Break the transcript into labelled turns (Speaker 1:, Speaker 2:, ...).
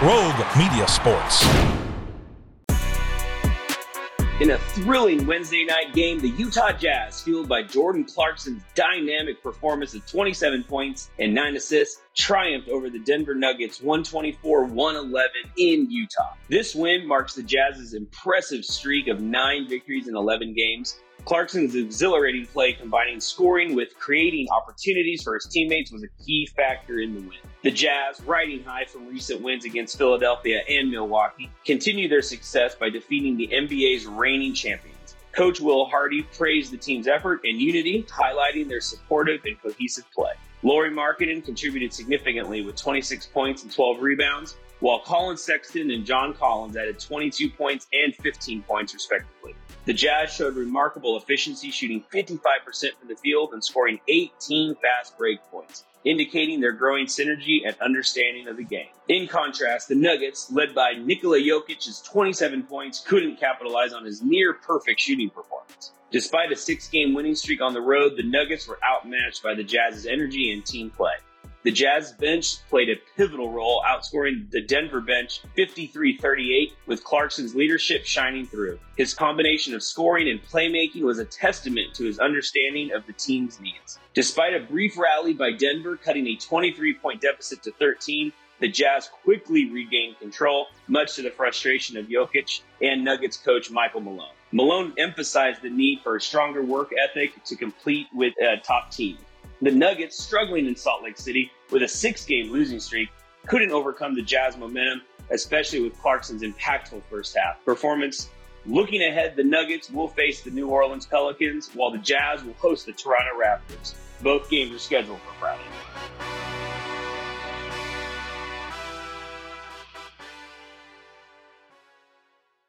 Speaker 1: Rogue Media Sports.
Speaker 2: In a thrilling Wednesday night game, the Utah Jazz, fueled by Jordan Clarkson's dynamic performance of 27 points and 9 assists, triumphed over the Denver Nuggets 124 111 in Utah. This win marks the Jazz's impressive streak of nine victories in 11 games. Clarkson's exhilarating play, combining scoring with creating opportunities for his teammates, was a key factor in the win. The Jazz, riding high from recent wins against Philadelphia and Milwaukee, continue their success by defeating the NBA's reigning champions. Coach Will Hardy praised the team's effort and unity, highlighting their supportive and cohesive play. Lauri Markkanen contributed significantly with 26 points and 12 rebounds, while Collin Sexton and John Collins added 22 points and 15 points, respectively. The Jazz showed remarkable efficiency, shooting 55% from the field and scoring 18 fast break points, indicating their growing synergy and understanding of the game. In contrast, the Nuggets, led by Nikola Jokic's 27 points, couldn't capitalize on his near perfect shooting performance. Despite a six game winning streak on the road, the Nuggets were outmatched by the Jazz's energy and team play. The Jazz bench played a pivotal role, outscoring the Denver bench 53 38, with Clarkson's leadership shining through. His combination of scoring and playmaking was a testament to his understanding of the team's needs. Despite a brief rally by Denver, cutting a 23 point deficit to 13, the Jazz quickly regained control, much to the frustration of Jokic and Nuggets coach Michael Malone. Malone emphasized the need for a stronger work ethic to compete with a top team. The Nuggets, struggling in Salt Lake City with a six game losing streak, couldn't overcome the Jazz momentum, especially with Clarkson's impactful first half performance. Looking ahead, the Nuggets will face the New Orleans Pelicans, while the Jazz will host the Toronto Raptors. Both games are scheduled for Friday.